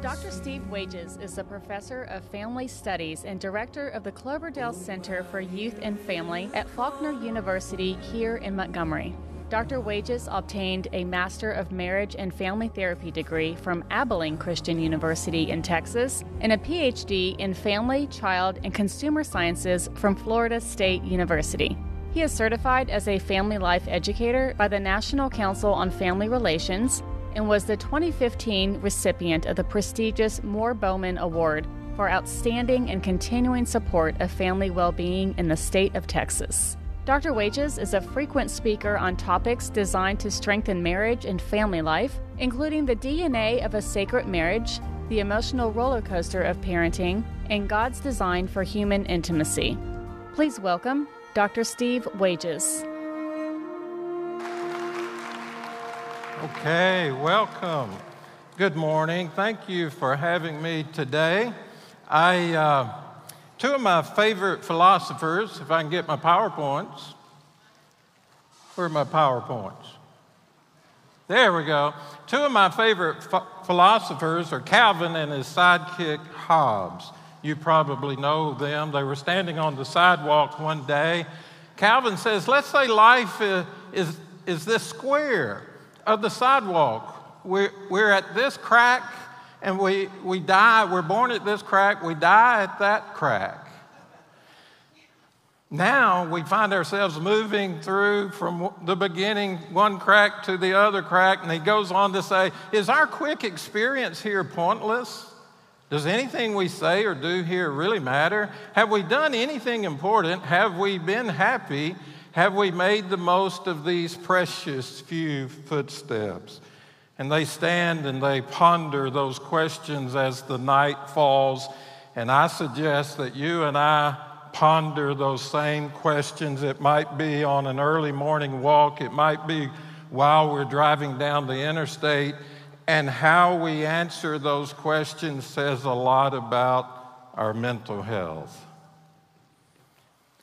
Dr. Steve Wages is a professor of family studies and director of the Cloverdale Center for Youth and Family at Faulkner University here in Montgomery. Dr. Wages obtained a Master of Marriage and Family Therapy degree from Abilene Christian University in Texas and a PhD in Family, Child, and Consumer Sciences from Florida State University. He is certified as a family life educator by the National Council on Family Relations and was the 2015 recipient of the prestigious Moore Bowman Award for outstanding and continuing support of family well being in the state of Texas. Dr. Wages is a frequent speaker on topics designed to strengthen marriage and family life, including the DNA of a sacred marriage, the emotional roller coaster of parenting, and God's design for human intimacy. Please welcome Dr. Steve Wages. Okay, welcome. Good morning. Thank you for having me today. I, uh, two of my favorite philosophers, if I can get my PowerPoints. Where are my PowerPoints? There we go. Two of my favorite philosophers are Calvin and his sidekick Hobbes. You probably know them. They were standing on the sidewalk one day. Calvin says, Let's say life is, is, is this square of the sidewalk. We're, we're at this crack and we, we die. We're born at this crack, we die at that crack. Now we find ourselves moving through from the beginning, one crack to the other crack, and he goes on to say, Is our quick experience here pointless? Does anything we say or do here really matter? Have we done anything important? Have we been happy? Have we made the most of these precious few footsteps? And they stand and they ponder those questions as the night falls. And I suggest that you and I ponder those same questions. It might be on an early morning walk, it might be while we're driving down the interstate. And how we answer those questions says a lot about our mental health.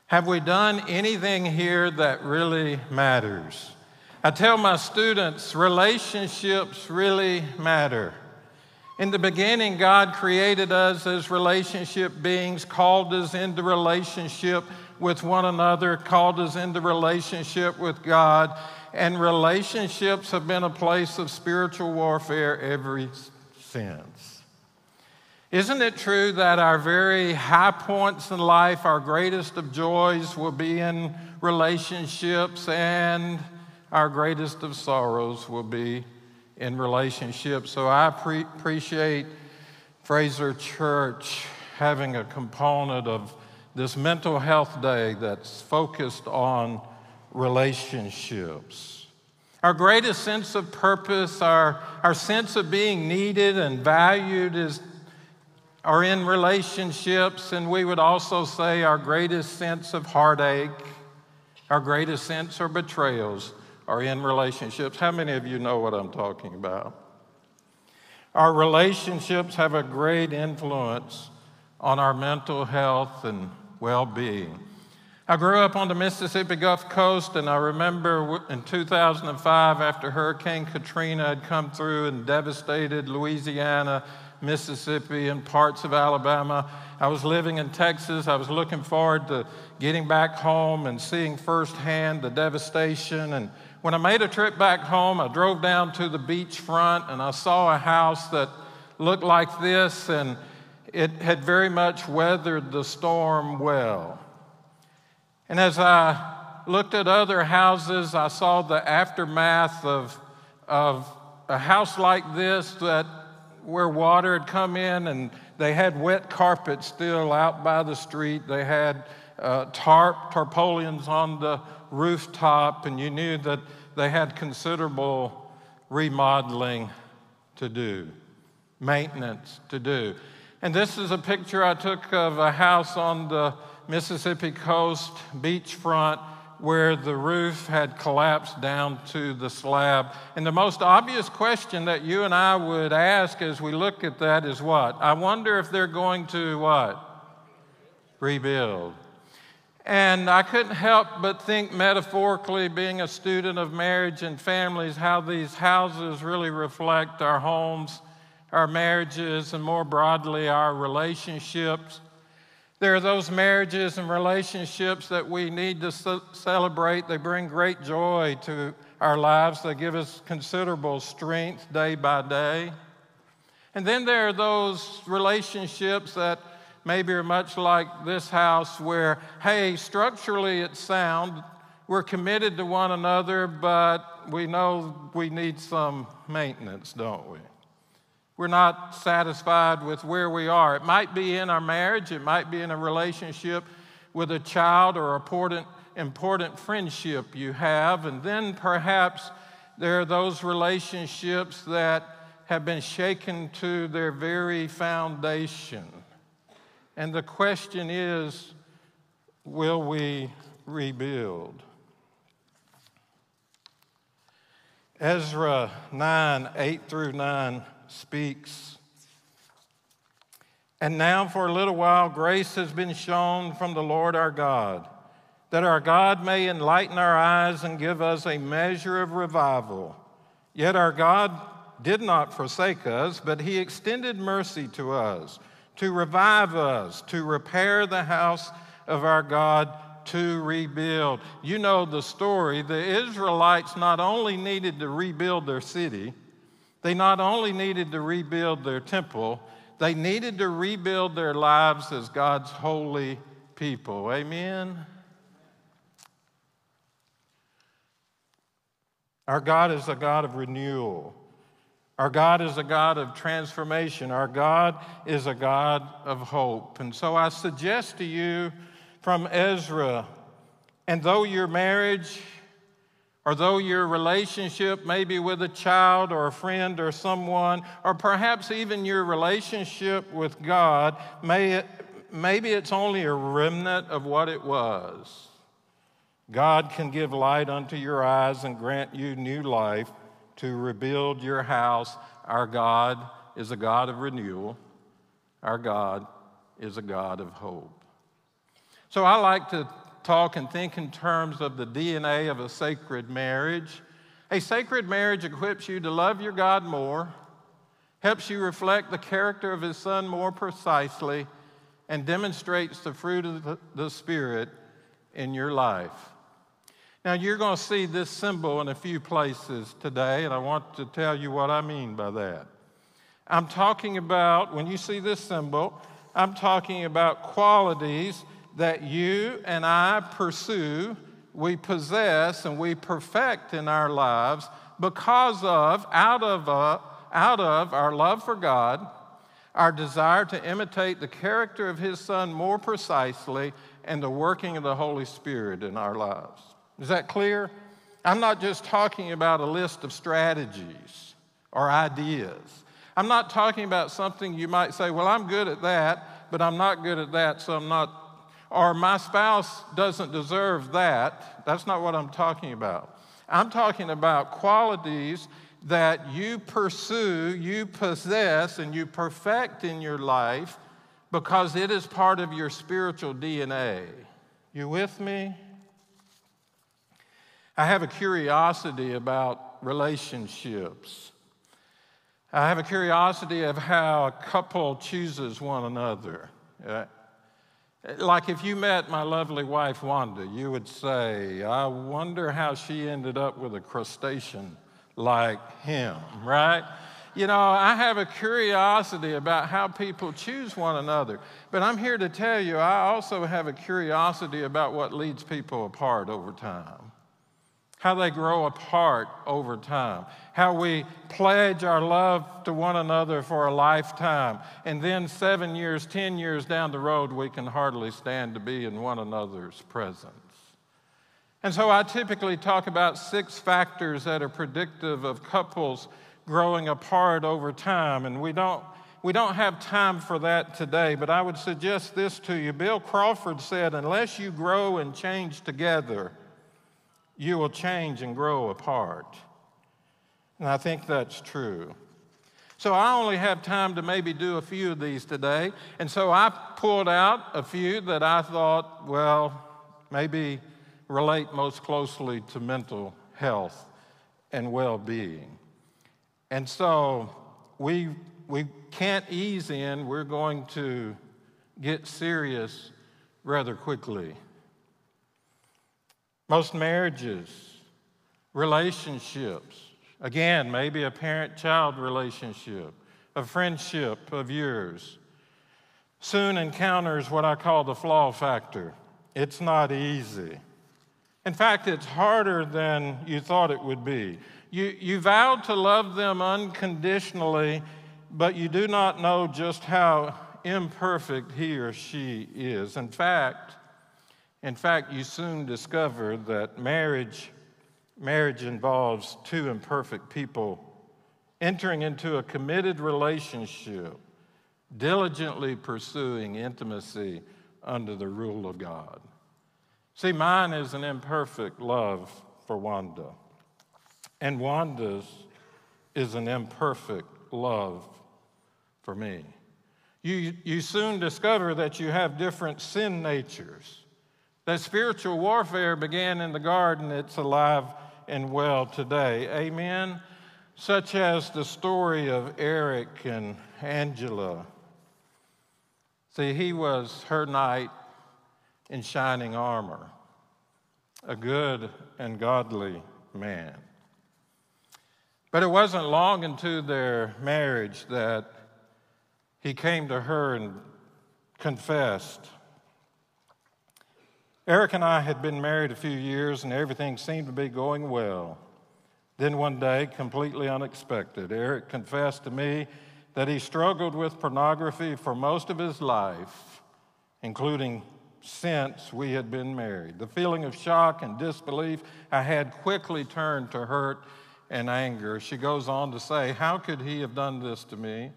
Have we done anything here that really matters? I tell my students relationships really matter. In the beginning, God created us as relationship beings, called us into relationship with one another, called us into relationship with God, and relationships have been a place of spiritual warfare ever since. Isn't it true that our very high points in life, our greatest of joys, will be in relationships, and our greatest of sorrows will be in relationships? So I pre- appreciate Frazer Church having a component of this mental health day that's focused on relationships. Our greatest sense of purpose, our, our sense of being needed and valued is are in relationships, and we would also say our greatest sense of heartache, our greatest sense of betrayals are in relationships. How many of you know what I'm talking about? Our relationships have a great influence on our mental health and well being. I grew up on the Mississippi Gulf Coast, and I remember in 2005, after Hurricane Katrina had come through and devastated Louisiana Mississippi, and parts of Alabama. I was living in Texas. I was looking forward to getting back home and seeing firsthand the devastation. And when I made a trip back home, I drove down to the beach front and I saw a house that looked like this, and it had very much weathered the storm well. And as I looked at other houses, I saw the aftermath of, of a house like this that where water had come in and they had wet carpet still out by the street. They had uh, tarp, tarpaulins on the rooftop, and you knew that they had considerable remodeling to do, maintenance to do. And this is a picture I took of a house on the Mississippi coast, beachfront, where the roof had collapsed down to the slab. And the most obvious question that you and I would ask as we look at that is what? I wonder if they're going to what? Rebuild. And I couldn't help but think metaphorically, being a student of marriage and families, how these houses really reflect our homes our marriages and more broadly our relationships. There are those marriages and relationships that we need to celebrate. They bring great joy to our lives, they give us considerable strength day by day. And then there are those relationships that maybe are much like this house where, hey, structurally it's sound, we're committed to one another, but we know we need some maintenance, don't we? We're not satisfied with where we are. It might be in our marriage, it might be in a relationship with a child or important, important friendship you have, and then perhaps there are those relationships that have been shaken to their very foundation. And the question is will we rebuild? Ezra 9, 8 through 9 speaks. And now, for a little while, grace has been shown from the Lord our God, that our God may enlighten our eyes and give us a measure of revival. Yet our God did not forsake us, but he extended mercy to us, to revive us, to repair the house of our God, to rebuild. You know the story. The Israelites not only needed to rebuild their city, they not only needed to rebuild their temple, they needed to rebuild their lives as God's holy people. Amen? Our God is a God of renewal. Our God is a God of transformation. Our God is a God of hope. And so I suggest to you from Ezra, and though your marriage or though your relationship maybe with a child or a friend or someone, or perhaps even your relationship with God, may it, maybe it's only a remnant of what it was. God can give light unto your eyes and grant you new life to rebuild your house. Our God is a God of renewal, our God is a God of hope. So I like to talk and think in terms of the DNA of a sacred marriage. A sacred marriage equips you to love your God more, helps you reflect the character of His Son more precisely, and demonstrates the fruit of the Spirit in your life. Now, you're going to see this symbol in a few places today, and I want to tell you what I mean by that. I'm talking about, when you see this symbol, I'm talking about qualities that you and I pursue, we possess, and we perfect in our lives because of, out of, uh, out of our love for God, our desire to imitate the character of His Son more precisely, and the working of the Holy Spirit in our lives. Is that clear? I'm not just talking about a list of strategies or ideas. I'm not talking about something you might say, well, I'm good at that, but I'm not good at that, so I'm not or my spouse doesn't deserve that. That's not what I'm talking about. I'm talking about qualities that you pursue, you possess, and you perfect in your life because it is part of your spiritual DNA. You with me? I have a curiosity about relationships. I have a curiosity of how a couple chooses one another. Uh, Like if you met my lovely wife, Wanda, you would say, I wonder how she ended up with a crustacean like him, right? You know, I have a curiosity about how people choose one another. But I'm here to tell you, I also have a curiosity about what leads people apart over time how they grow apart over time, how we pledge our love to one another for a lifetime, and then seven years, ten years down the road, we can hardly stand to be in one another's presence. And so I typically talk about six factors that are predictive of couples growing apart over time, and we don't. We don't have time for that today, but I would suggest this to you. Bill Crawford said, Unless you grow and change together, you will change and grow apart. And I think that's true. So I only have time to maybe do a few of these today. And so I pulled out a few that I thought, well, maybe relate most closely to mental health and well being. And so we we can't ease in, we're going to get serious rather quickly. Most marriages, relationships, again, maybe a parent child relationship, a friendship of yours, soon encounters what I call the flaw factor. It's not easy. In fact, it's harder than you thought it would be. You, you vowed to love them unconditionally, but you do not know just how imperfect he or she is. In fact, in fact, you soon discover that marriage, marriage involves two imperfect people entering into a committed relationship, diligently pursuing intimacy under the rule of God. See, mine is an imperfect love for Wanda, and Wanda's is an imperfect love for me. You, you soon discover that you have different sin natures. That spiritual warfare began in the garden, it's alive and well today. Amen? Such as the story of Eric and Angela. See, he was her knight in shining armor, a good and godly man. But it wasn't long into their marriage that he came to her and confessed. Eric and I had been married a few years and everything seemed to be going well. Then one day, completely unexpected, Eric confessed to me that he struggled with pornography for most of his life, including since we had been married. The feeling of shock and disbelief I had quickly turned to hurt and anger. She goes on to say, How could he have done this to me?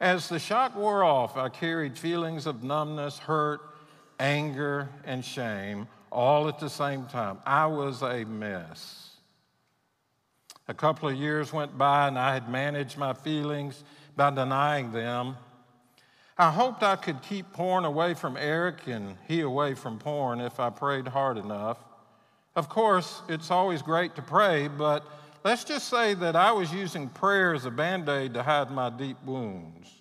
As the shock wore off, I carried feelings of numbness, hurt, anger, and shame all at the same time. I was a mess. A couple of years went by, and I had managed my feelings by denying them I hoped I could keep porn away from Eric and he away from porn if I prayed hard enough. Of course, it's always great to pray, but let's just say that I was using prayer as a band aid to hide my deep wounds.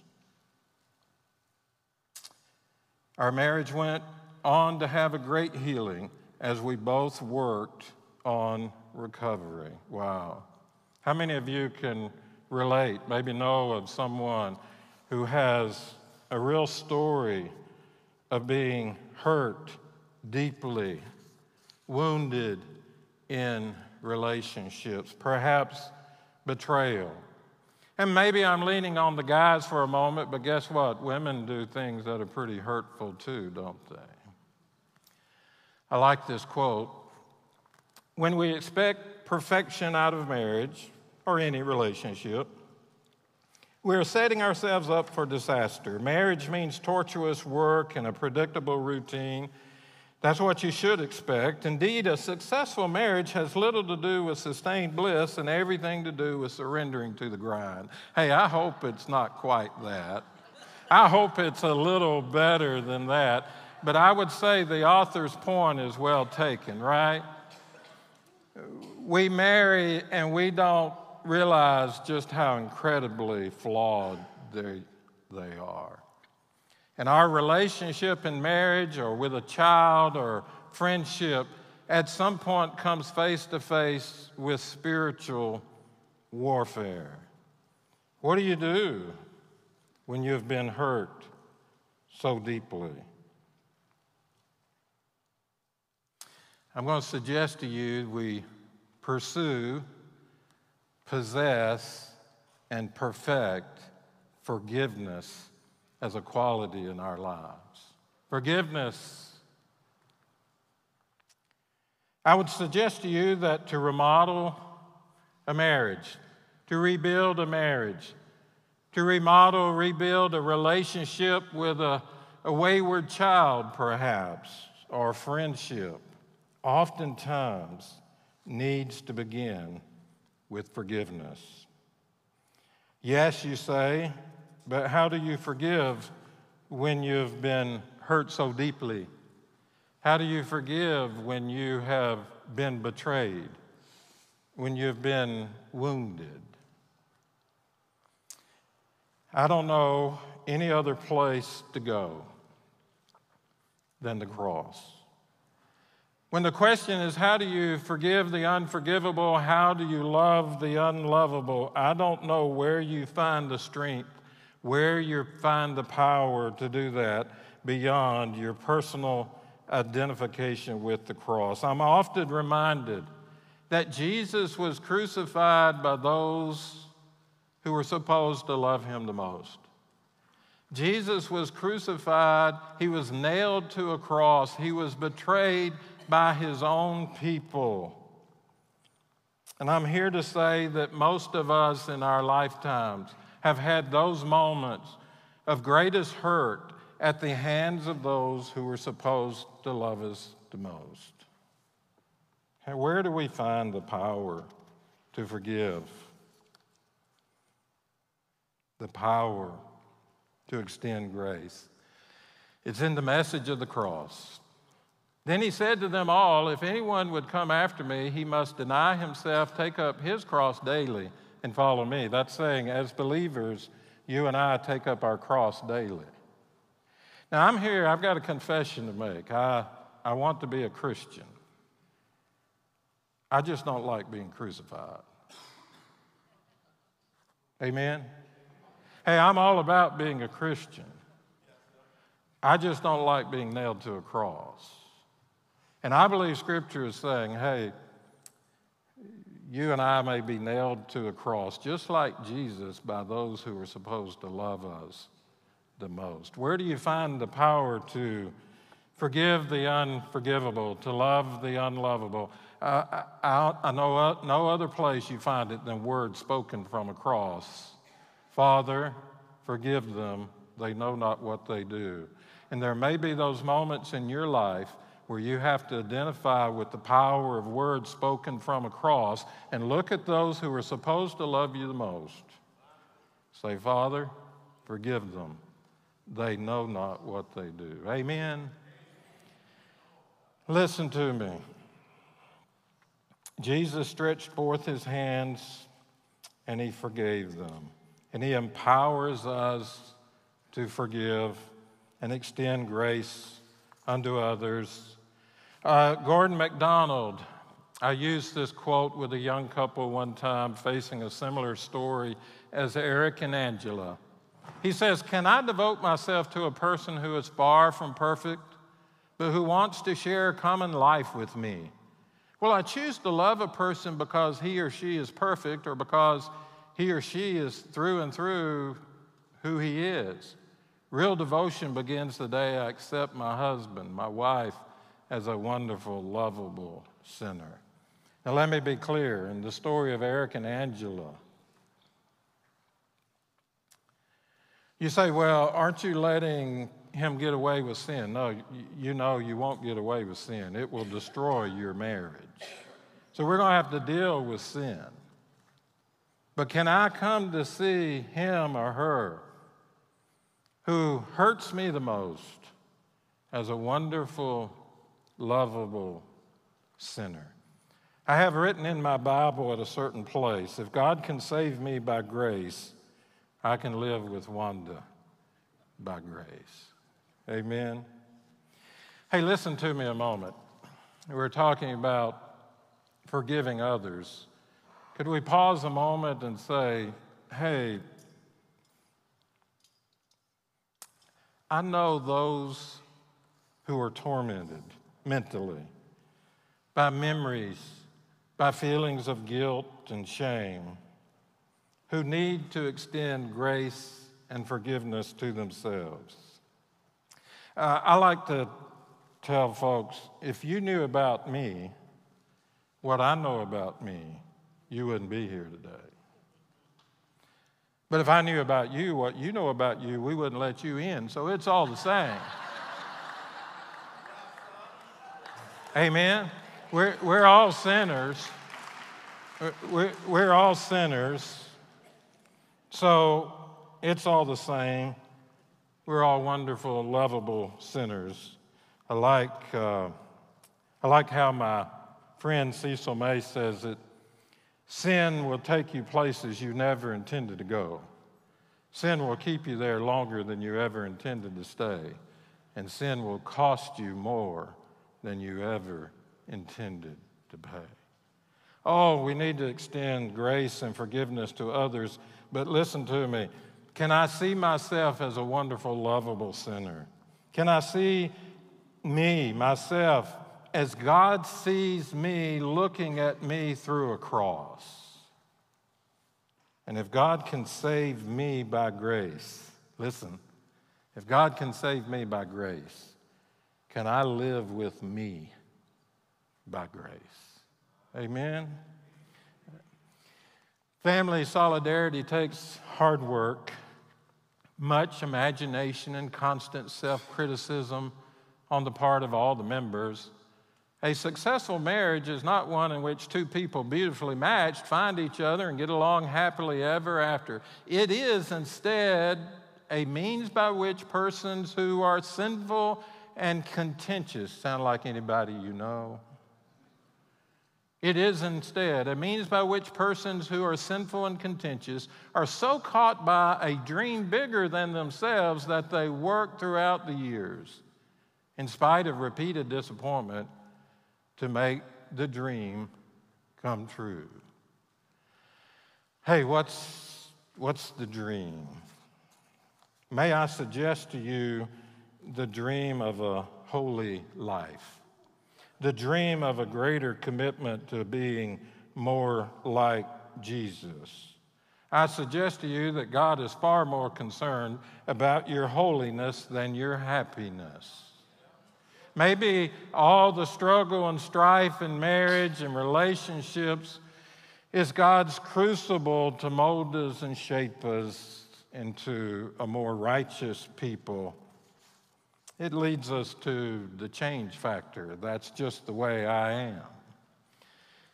Our marriage went on to have a great healing as we both worked on recovery. Wow. How many of you can relate, maybe know of someone who has a real story of being hurt deeply, wounded in relationships, perhaps betrayal. And maybe I'm leaning on the guys for a moment, but guess what? Women do things that are pretty hurtful too, don't they? I like this quote. When we expect perfection out of marriage or any relationship, we're setting ourselves up for disaster. Marriage means tortuous work and a predictable routine. That's what you should expect. Indeed, a successful marriage has little to do with sustained bliss and everything to do with surrendering to the grind. Hey, I hope it's not quite that. I hope it's a little better than that. But I would say the author's point is well taken, right? We marry and we don't realize just how incredibly flawed they, they are. And our relationship in marriage or with a child or friendship at some point comes face to face with spiritual warfare. What do you do when you have been hurt so deeply? I'm going to suggest to you we pursue possess, and perfect forgiveness as a quality in our lives. Forgiveness. I would suggest to you that to remodel a marriage, to rebuild a marriage, to remodel, rebuild a relationship with a, a wayward child, perhaps, or friendship, oftentimes needs to begin with forgiveness. Yes, you say, but how do you forgive when you've been hurt so deeply? How do you forgive when you have been betrayed, when you've been wounded? I don't know any other place to go than the cross. When the question is, how do you forgive the unforgivable? How do you love the unlovable? I don't know where you find the strength, where you find the power to do that beyond your personal identification with the cross. I'm often reminded that Jesus was crucified by those who were supposed to love him the most. Jesus was crucified, he was nailed to a cross, he was betrayed by his own people. And I'm here to say that most of us in our lifetimes have had those moments of greatest hurt at the hands of those who were supposed to love us the most. Where do we find the power to forgive? The power to extend grace. It's in the message of the cross. Then he said to them all, If anyone would come after me, he must deny himself, take up his cross daily, and follow me. That's saying, as believers, you and I take up our cross daily. Now, I'm here, I've got a confession to make. I, I want to be a Christian. I just don't like being crucified. Amen? Hey, I'm all about being a Christian. I just don't like being nailed to a cross. And I believe Scripture is saying, hey, you and I may be nailed to a cross, just like Jesus, by those who are supposed to love us the most. Where do you find the power to forgive the unforgivable, to love the unlovable? Uh, I, I know no other place you find it than words spoken from a cross. Father, forgive them, they know not what they do. And there may be those moments in your life where you have to identify with the power of words spoken from a cross and look at those who are supposed to love you the most. Say, Father, forgive them. They know not what they do. Amen. Listen to me. Jesus stretched forth his hands and he forgave them and He empowers us to forgive and extend grace unto others. Uh, Gordon MacDonald, I used this quote with a young couple one time facing a similar story as Eric and Angela. He says, Can I devote myself to a person who is far from perfect, but who wants to share a common life with me? Well, I choose to love a person because he or she is perfect or because he or she is through and through who he is. Real devotion begins the day I accept my husband, my wife, as a wonderful, lovable sinner. Now, let me be clear in the story of Eric and Angela. You say, well, aren't you letting him get away with sin? No, you know you won't get away with sin. It will destroy your marriage. So we're going to have to deal with sin. But can I come to see him or her who hurts me the most as a wonderful, lovable sinner? I have written in my Bible at a certain place if God can save me by grace, I can live with Wanda by grace. Amen. Hey, listen to me a moment. We're talking about forgiving others. Could we pause a moment and say, hey, I know those who are tormented mentally by memories, by feelings of guilt and shame, who need to extend grace and forgiveness to themselves. Uh, I like to tell folks if you knew about me what I know about me, you wouldn't be here today. But if I knew about you what you know about you, we wouldn't let you in. So it's all the same. Amen. We're, we're all sinners. We're, we're all sinners. So it's all the same. We're all wonderful, lovable sinners. I like, uh, I like how my friend Cecil May says it Sin will take you places you never intended to go. Sin will keep you there longer than you ever intended to stay, and sin will cost you more than you ever intended to pay. Oh, we need to extend grace and forgiveness to others, but listen to me. Can I see myself as a wonderful, lovable sinner? Can I see me, myself, as God sees me looking at me through a cross? And if God can save me by grace, listen, if God can save me by grace, can I live with me by grace? Amen. Family solidarity takes hard work, much imagination, and constant self criticism on the part of all the members. A successful marriage is not one in which two people beautifully matched find each other and get along happily ever after. It is instead a means by which persons who are sinful and contentious sound like anybody you know. It is instead a means by which persons who are sinful and contentious are so caught by a dream bigger than themselves that they work throughout the years, in spite of repeated disappointment, to make the dream come true. Hey, what's, what's the dream? May I suggest to you the dream of a holy life? the dream of a greater commitment to being more like Jesus. I suggest to you that God is far more concerned about your holiness than your happiness. Maybe all the struggle and strife in marriage and relationships is God's crucible to mold us and shape us into a more righteous people it leads us to the change factor. That's just the way I am.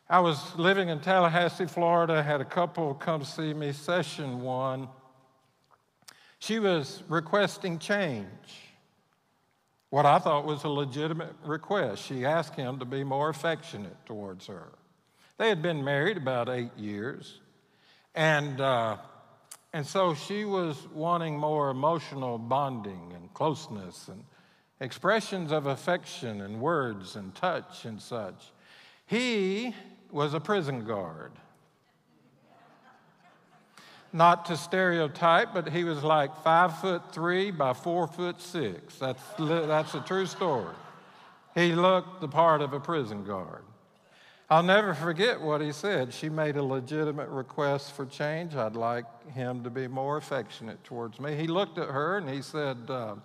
I was living in Tallahassee, Florida, had a couple come see me, session one. She was requesting change. What I thought was a legitimate request. She asked him to be more affectionate towards her. They had been married about eight years, and, uh, and so she was wanting more emotional bonding and closeness and expressions of affection and words and touch and such. He was a prison guard. Not to stereotype, but he was like five foot three by four foot six. That's, that's a true story. He looked the part of a prison guard. I'll never forget what he said. She made a legitimate request for change. I'd like him to be more affectionate towards me. He looked at her and he said, uh,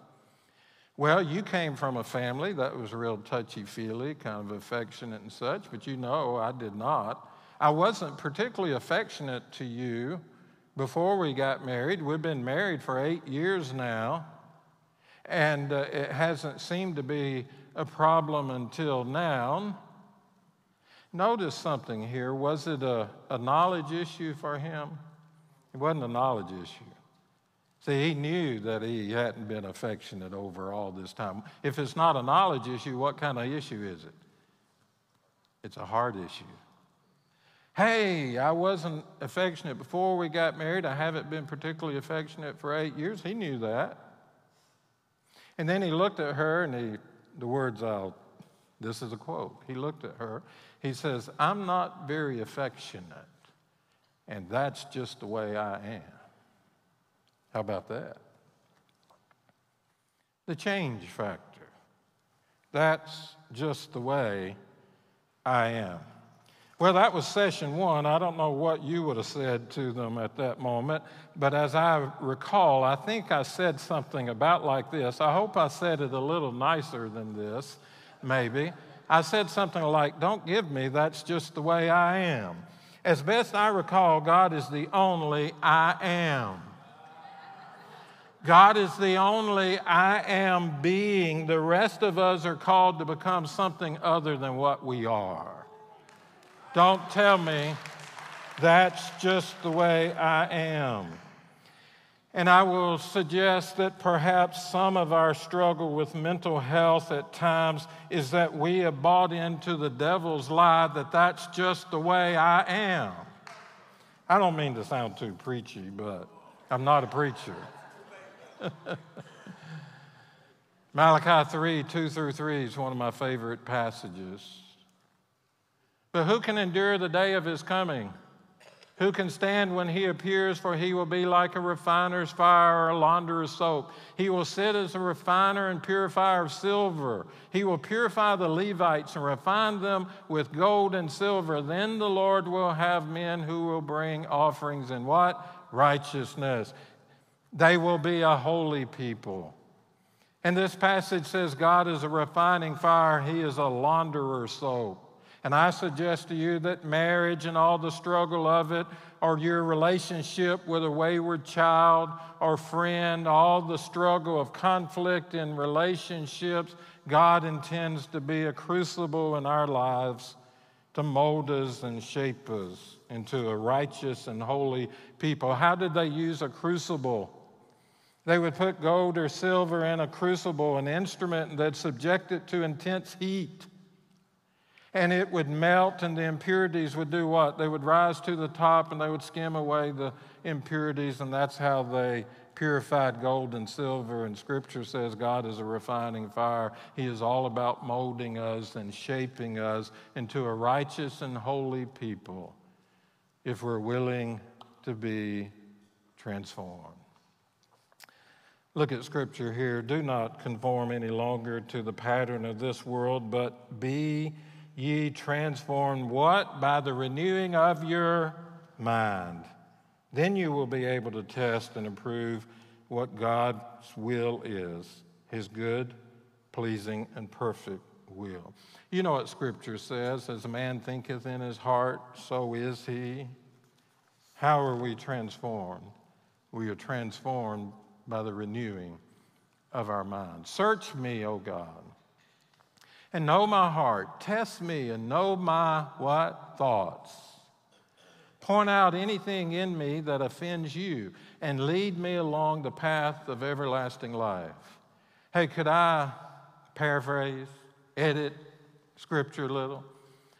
well, you came from a family that was real touchy feely, kind of affectionate and such, but you know I did not. I wasn't particularly affectionate to you before we got married. We've been married for eight years now, and uh, it hasn't seemed to be a problem until now. Notice something here. Was it a, a knowledge issue for him? It wasn't a knowledge issue. See, he knew that he hadn't been affectionate over all this time. If it's not a knowledge issue, what kind of issue is it? It's a heart issue. Hey, I wasn't affectionate before we got married. I haven't been particularly affectionate for eight years. He knew that. And then he looked at her and he, the words out, this is a quote. He looked at her. He says, I'm not very affectionate, and that's just the way I am. How about that? The change factor. That's just the way I am. Well, that was session one. I don't know what you would have said to them at that moment, but as I recall, I think I said something about like this. I hope I said it a little nicer than this, maybe. I said something like, Don't give me, that's just the way I am. As best I recall, God is the only I am. God is the only I am being. The rest of us are called to become something other than what we are. Don't tell me that's just the way I am. And I will suggest that perhaps some of our struggle with mental health at times is that we have bought into the devil's lie that that's just the way I am. I don't mean to sound too preachy, but I'm not a preacher. Malachi 3 2 through 3 is one of my favorite passages. But who can endure the day of his coming? Who can stand when he appears? For he will be like a refiner's fire or a launderer's soap. He will sit as a refiner and purifier of silver. He will purify the Levites and refine them with gold and silver. Then the Lord will have men who will bring offerings in what? Righteousness. They will be a holy people. And this passage says God is a refining fire, He is a launderer's soap. And I suggest to you that marriage and all the struggle of it, or your relationship with a wayward child or friend, all the struggle of conflict in relationships, God intends to be a crucible in our lives to mold us and shape us into a righteous and holy people. How did they use a crucible? They would put gold or silver in a crucible, an instrument that subject it to intense heat and it would melt, and the impurities would do what? They would rise to the top and they would skim away the impurities, and that's how they purified gold and silver. And scripture says God is a refining fire. He is all about molding us and shaping us into a righteous and holy people if we're willing to be transformed. Look at scripture here. Do not conform any longer to the pattern of this world, but be ye transformed what? By the renewing of your mind. Then you will be able to test and approve what God's will is his good, pleasing, and perfect will. You know what Scripture says as a man thinketh in his heart, so is he. How are we transformed? We are transformed by the renewing of our mind. Search me, O God and know my heart. Test me and know my what? Thoughts. Point out anything in me that offends you and lead me along the path of everlasting life. Hey, could I paraphrase, edit scripture a little?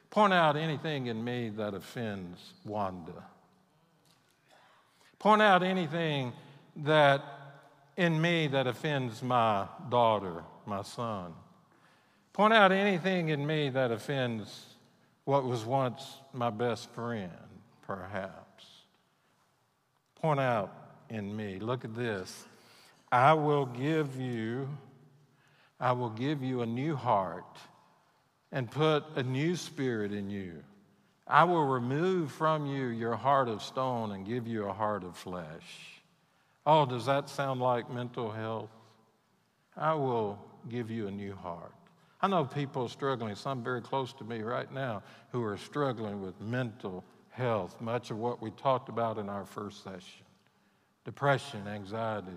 Point out anything in me that offends Wanda. Point out anything that in me that offends my daughter, my son. Point out anything in me that offends what was once my best friend, perhaps. Point out in me, look at this. I will give you, I will give you a new heart and put a new spirit in you. I will remove from you your heart of stone and give you a heart of flesh. Oh, does that sound like mental health? I will give you a new heart. I know people struggling, some very close to me right now, who are struggling with mental health, much of what we talked about in our first session depression, anxiety.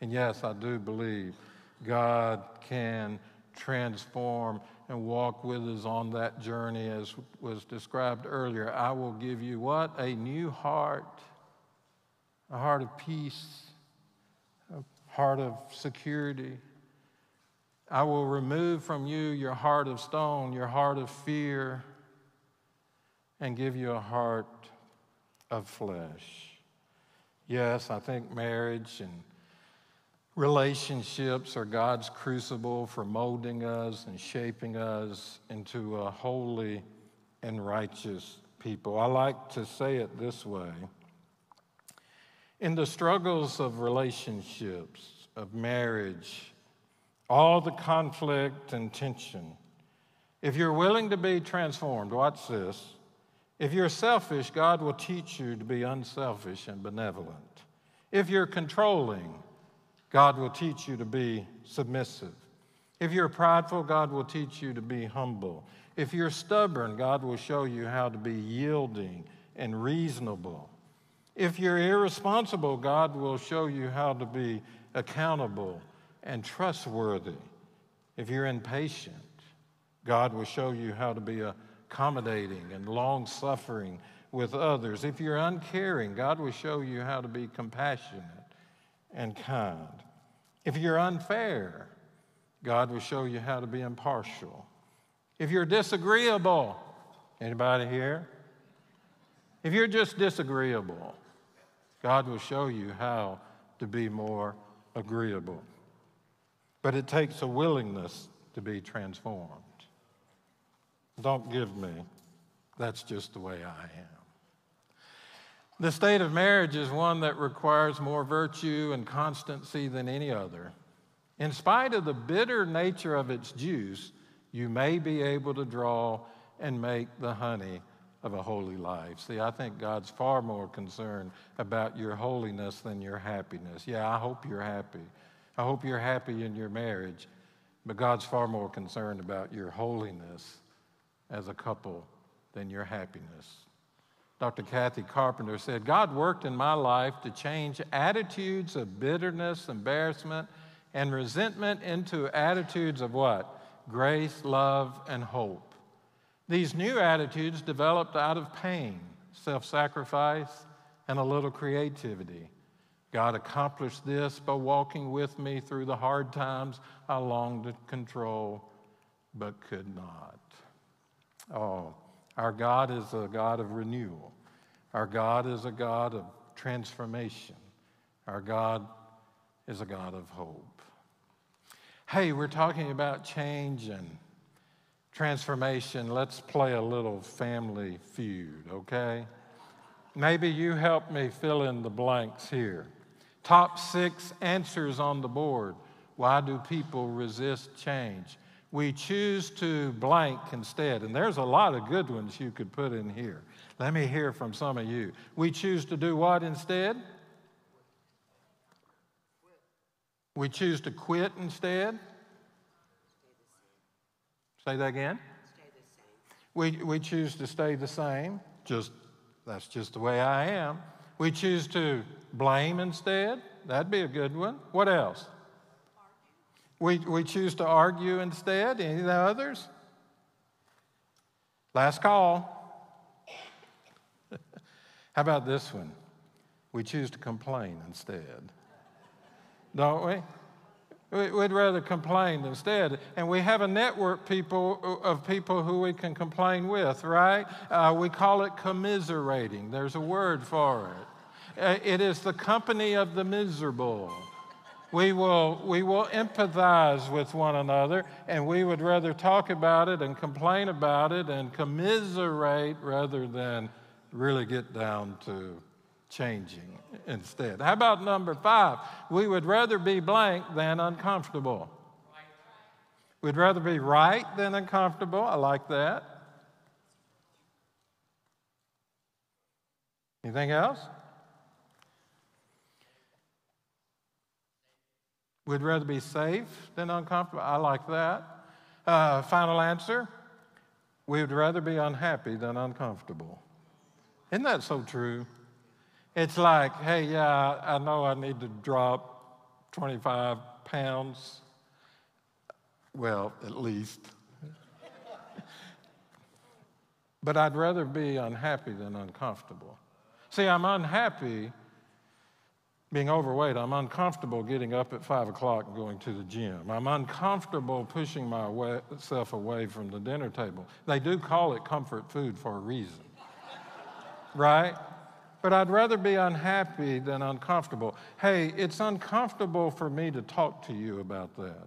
And yes, I do believe God can transform and walk with us on that journey as was described earlier. I will give you what? A new heart, a heart of peace, a heart of security I will remove from you your heart of stone, your heart of fear, and give you a heart of flesh. Yes, I think marriage and relationships are God's crucible for molding us and shaping us into a holy and righteous people. I like to say it this way in the struggles of relationships, of marriage, all the conflict and tension. If you're willing to be transformed, watch this. If you're selfish, God will teach you to be unselfish and benevolent. If you're controlling, God will teach you to be submissive. If you're prideful, God will teach you to be humble. If you're stubborn, God will show you how to be yielding and reasonable. If you're irresponsible, God will show you how to be accountable and trustworthy. If you're impatient, God will show you how to be accommodating and long suffering with others. If you're uncaring, God will show you how to be compassionate and kind. If you're unfair, God will show you how to be impartial. If you're disagreeable, anybody here? If you're just disagreeable, God will show you how to be more agreeable. But it takes a willingness to be transformed. Don't give me, that's just the way I am. The state of marriage is one that requires more virtue and constancy than any other. In spite of the bitter nature of its juice, you may be able to draw and make the honey of a holy life. See, I think God's far more concerned about your holiness than your happiness. Yeah, I hope you're happy. I hope you're happy in your marriage, but God's far more concerned about your holiness as a couple than your happiness. Dr. Kathy Carpenter said, God worked in my life to change attitudes of bitterness, embarrassment, and resentment into attitudes of what? Grace, love, and hope. These new attitudes developed out of pain, self sacrifice, and a little creativity. God accomplished this by walking with me through the hard times I longed to control but could not. Oh, our God is a God of renewal. Our God is a God of transformation. Our God is a God of hope. Hey, we're talking about change and transformation. Let's play a little family feud, okay? Maybe you help me fill in the blanks here. Top six answers on the board. Why do people resist change? We choose to blank instead. And there's a lot of good ones you could put in here. Let me hear from some of you. We choose to do what instead? We choose to quit instead. Say that again. We, we choose to stay the same. Just that's just the way I am. We choose to blame instead. That'd be a good one. What else? We, we choose to argue instead. Any of the others? Last call. How about this one? We choose to complain instead. Don't we? We'd rather complain instead. And we have a network people, of people who we can complain with, right? Uh, we call it commiserating. There's a word for it. Uh, it is the company of the miserable. We will, we will empathize with one another, and we would rather talk about it and complain about it and commiserate rather than really get down to changing instead. How about number five? We would rather be blank than uncomfortable. We'd rather be right than uncomfortable. I like that. Anything else? We'd rather be safe than uncomfortable. I like that. Uh, final answer we would rather be unhappy than uncomfortable. Isn't that so true? It's like, hey, yeah, I know I need to drop 25 pounds. Well, at least. but I'd rather be unhappy than uncomfortable. See, I'm unhappy being overweight. I'm uncomfortable getting up at 5 o'clock and going to the gym. I'm uncomfortable pushing myself away from the dinner table. They do call it comfort food for a reason, right? But I'd rather be unhappy than uncomfortable. Hey, it's uncomfortable for me to talk to you about that.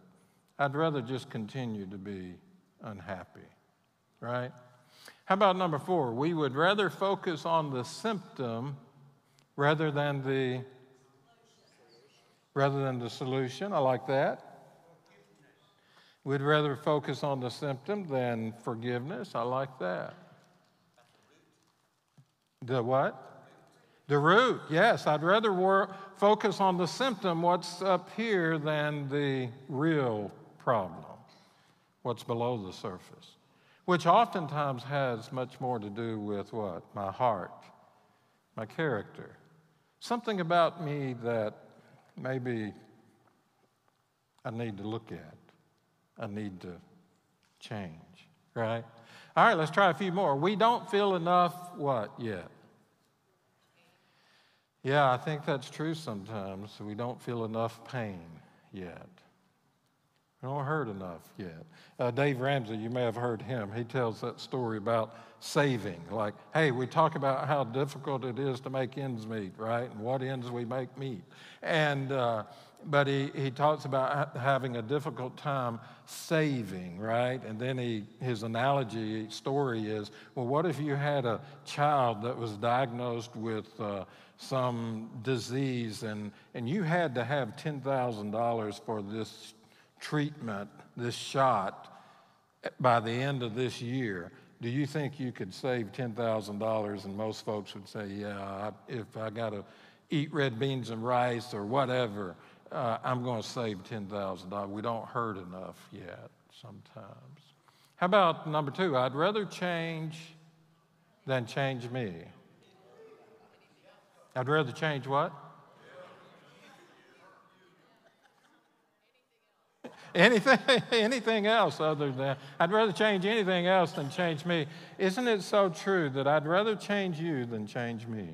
I'd rather just continue to be unhappy, right? How about number four? We would rather focus on the symptom rather than the rather than the solution. I like that. We'd rather focus on the symptom than forgiveness. I like that. The what? The root, yes. I'd rather work, focus on the symptom, what's up here, than the real problem, what's below the surface, which oftentimes has much more to do with what? My heart, my character. Something about me that maybe I need to look at, I need to change, right? All right, let's try a few more. We don't feel enough what yet? Yeah, I think that's true sometimes. We don't feel enough pain yet. We don't hurt enough yet. Uh, Dave Ramsey, you may have heard him. He tells that story about saving. Like, hey, we talk about how difficult it is to make ends meet, right? And what ends we make meet. And, uh, but he, he talks about having a difficult time saving, right? And then he, his analogy story is well, what if you had a child that was diagnosed with uh, some disease and, and you had to have $10,000 for this treatment, this shot, by the end of this year? Do you think you could save $10,000? And most folks would say, yeah, if I got to eat red beans and rice or whatever, uh, I'm going to save $10,000. We don't hurt enough yet sometimes. How about number two? I'd rather change than change me. I'd rather change what? anything, anything else other than, I'd rather change anything else than change me. Isn't it so true that I'd rather change you than change me?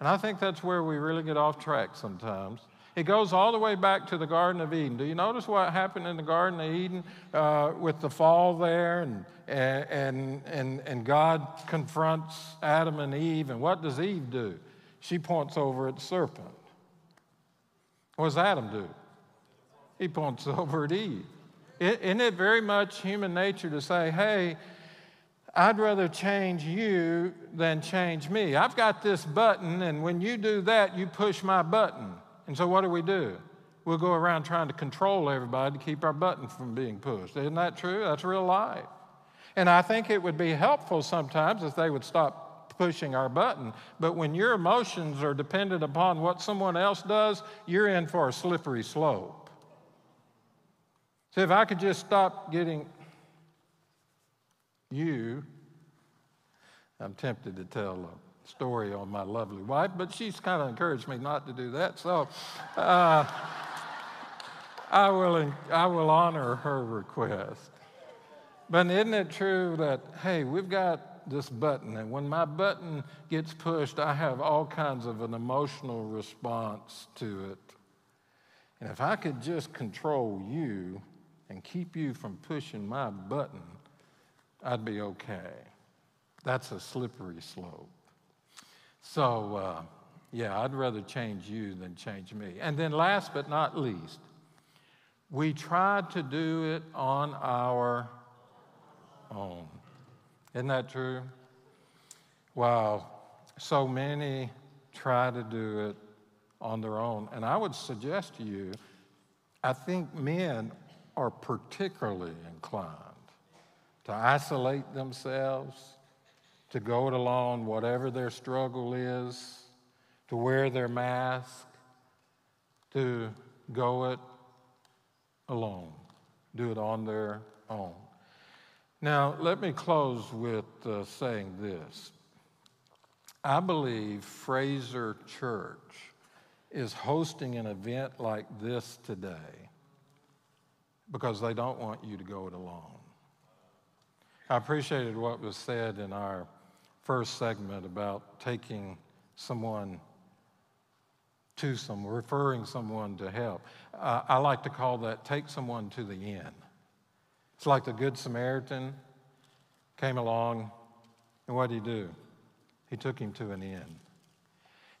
And I think that's where we really get off track sometimes. It goes all the way back to the Garden of Eden. Do you notice what happened in the Garden of Eden uh, with the fall there? And, and, and, and God confronts Adam and Eve. And what does Eve do? She points over at the serpent. What does Adam do? He points over at Eve. Isn't it very much human nature to say, hey, I'd rather change you than change me? I've got this button, and when you do that, you push my button. And so what do we do? We'll go around trying to control everybody to keep our button from being pushed. Isn't that true? That's real life. And I think it would be helpful sometimes if they would stop pushing our button. But when your emotions are dependent upon what someone else does, you're in for a slippery slope. So if I could just stop getting you, I'm tempted to tell a story on my lovely wife, but she's kind of encouraged me not to do that. So uh, I, will, I will honor her request. But isn't it true that, hey, we've got this button, and when my button gets pushed, I have all kinds of an emotional response to it. And if I could just control you and keep you from pushing my button, I'd be okay. That's a slippery slope. So, uh, yeah, I'd rather change you than change me. And then, last but not least, we tried to do it on our own. Isn't that true? Wow, so many try to do it on their own. And I would suggest to you, I think men are particularly inclined to isolate themselves to go it alone, whatever their struggle is, to wear their mask, to go it alone, do it on their own. Now, let me close with uh, saying this. I believe Frazer Church is hosting an event like this today because they don't want you to go it alone. I appreciated what was said in our first segment about taking someone to some, referring someone to help. Uh, I like to call that take someone to the end. It's like the Good Samaritan came along, and what did he do? He took him to an inn.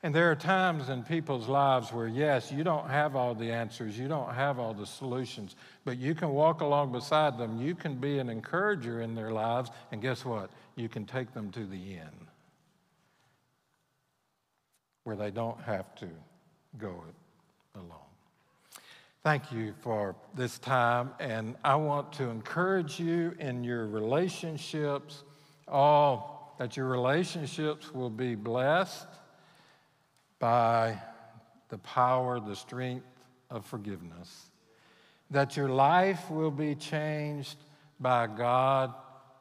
And there are times in people's lives where, yes, you don't have all the answers, you don't have all the solutions, but you can walk along beside them. You can be an encourager in their lives, and guess what? You can take them to the inn where they don't have to go it alone. Thank you for this time, and I want to encourage you in your relationships, all that your relationships will be blessed by the power, the strength of forgiveness. That your life will be changed by God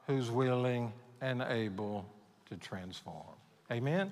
who's willing and able to transform. Amen.